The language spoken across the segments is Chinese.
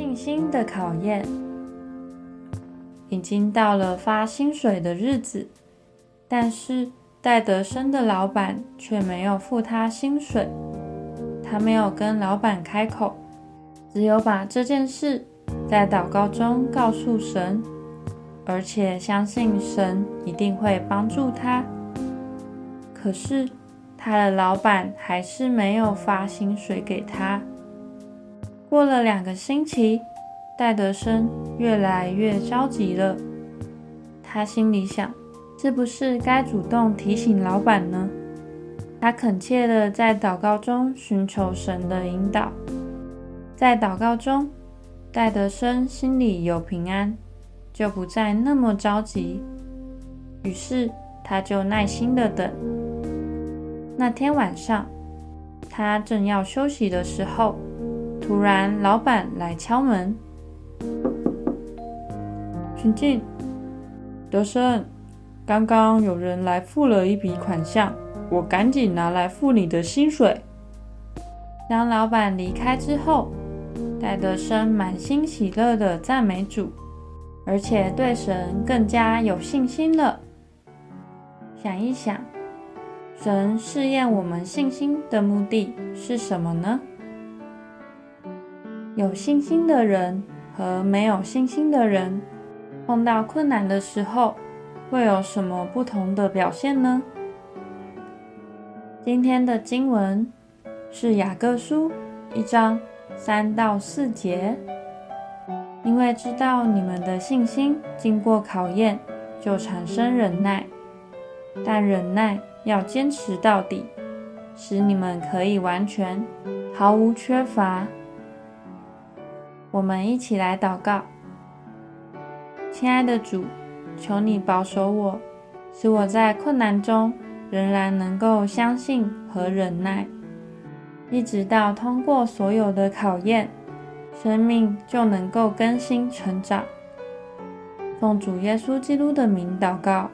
信心的考验。已经到了发薪水的日子，但是戴德生的老板却没有付他薪水。他没有跟老板开口，只有把这件事在祷告中告诉神，而且相信神一定会帮助他。可是他的老板还是没有发薪水给他。过了两个星期，戴德生越来越着急了。他心里想：是不是该主动提醒老板呢？他恳切地在祷告中寻求神的引导。在祷告中，戴德生心里有平安，就不再那么着急。于是他就耐心地等。那天晚上，他正要休息的时候。突然，老板来敲门。请进，德生。刚刚有人来付了一笔款项，我赶紧拿来付你的薪水。当老板离开之后，戴德生满心喜乐的赞美主，而且对神更加有信心了。想一想，神试验我们信心的目的是什么呢？有信心的人和没有信心的人，碰到困难的时候，会有什么不同的表现呢？今天的经文是雅各书一章三到四节。因为知道你们的信心经过考验，就产生忍耐，但忍耐要坚持到底，使你们可以完全毫无缺乏。我们一起来祷告，亲爱的主，求你保守我，使我在困难中仍然能够相信和忍耐，一直到通过所有的考验，生命就能够更新成长。奉主耶稣基督的名祷告，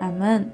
阿门。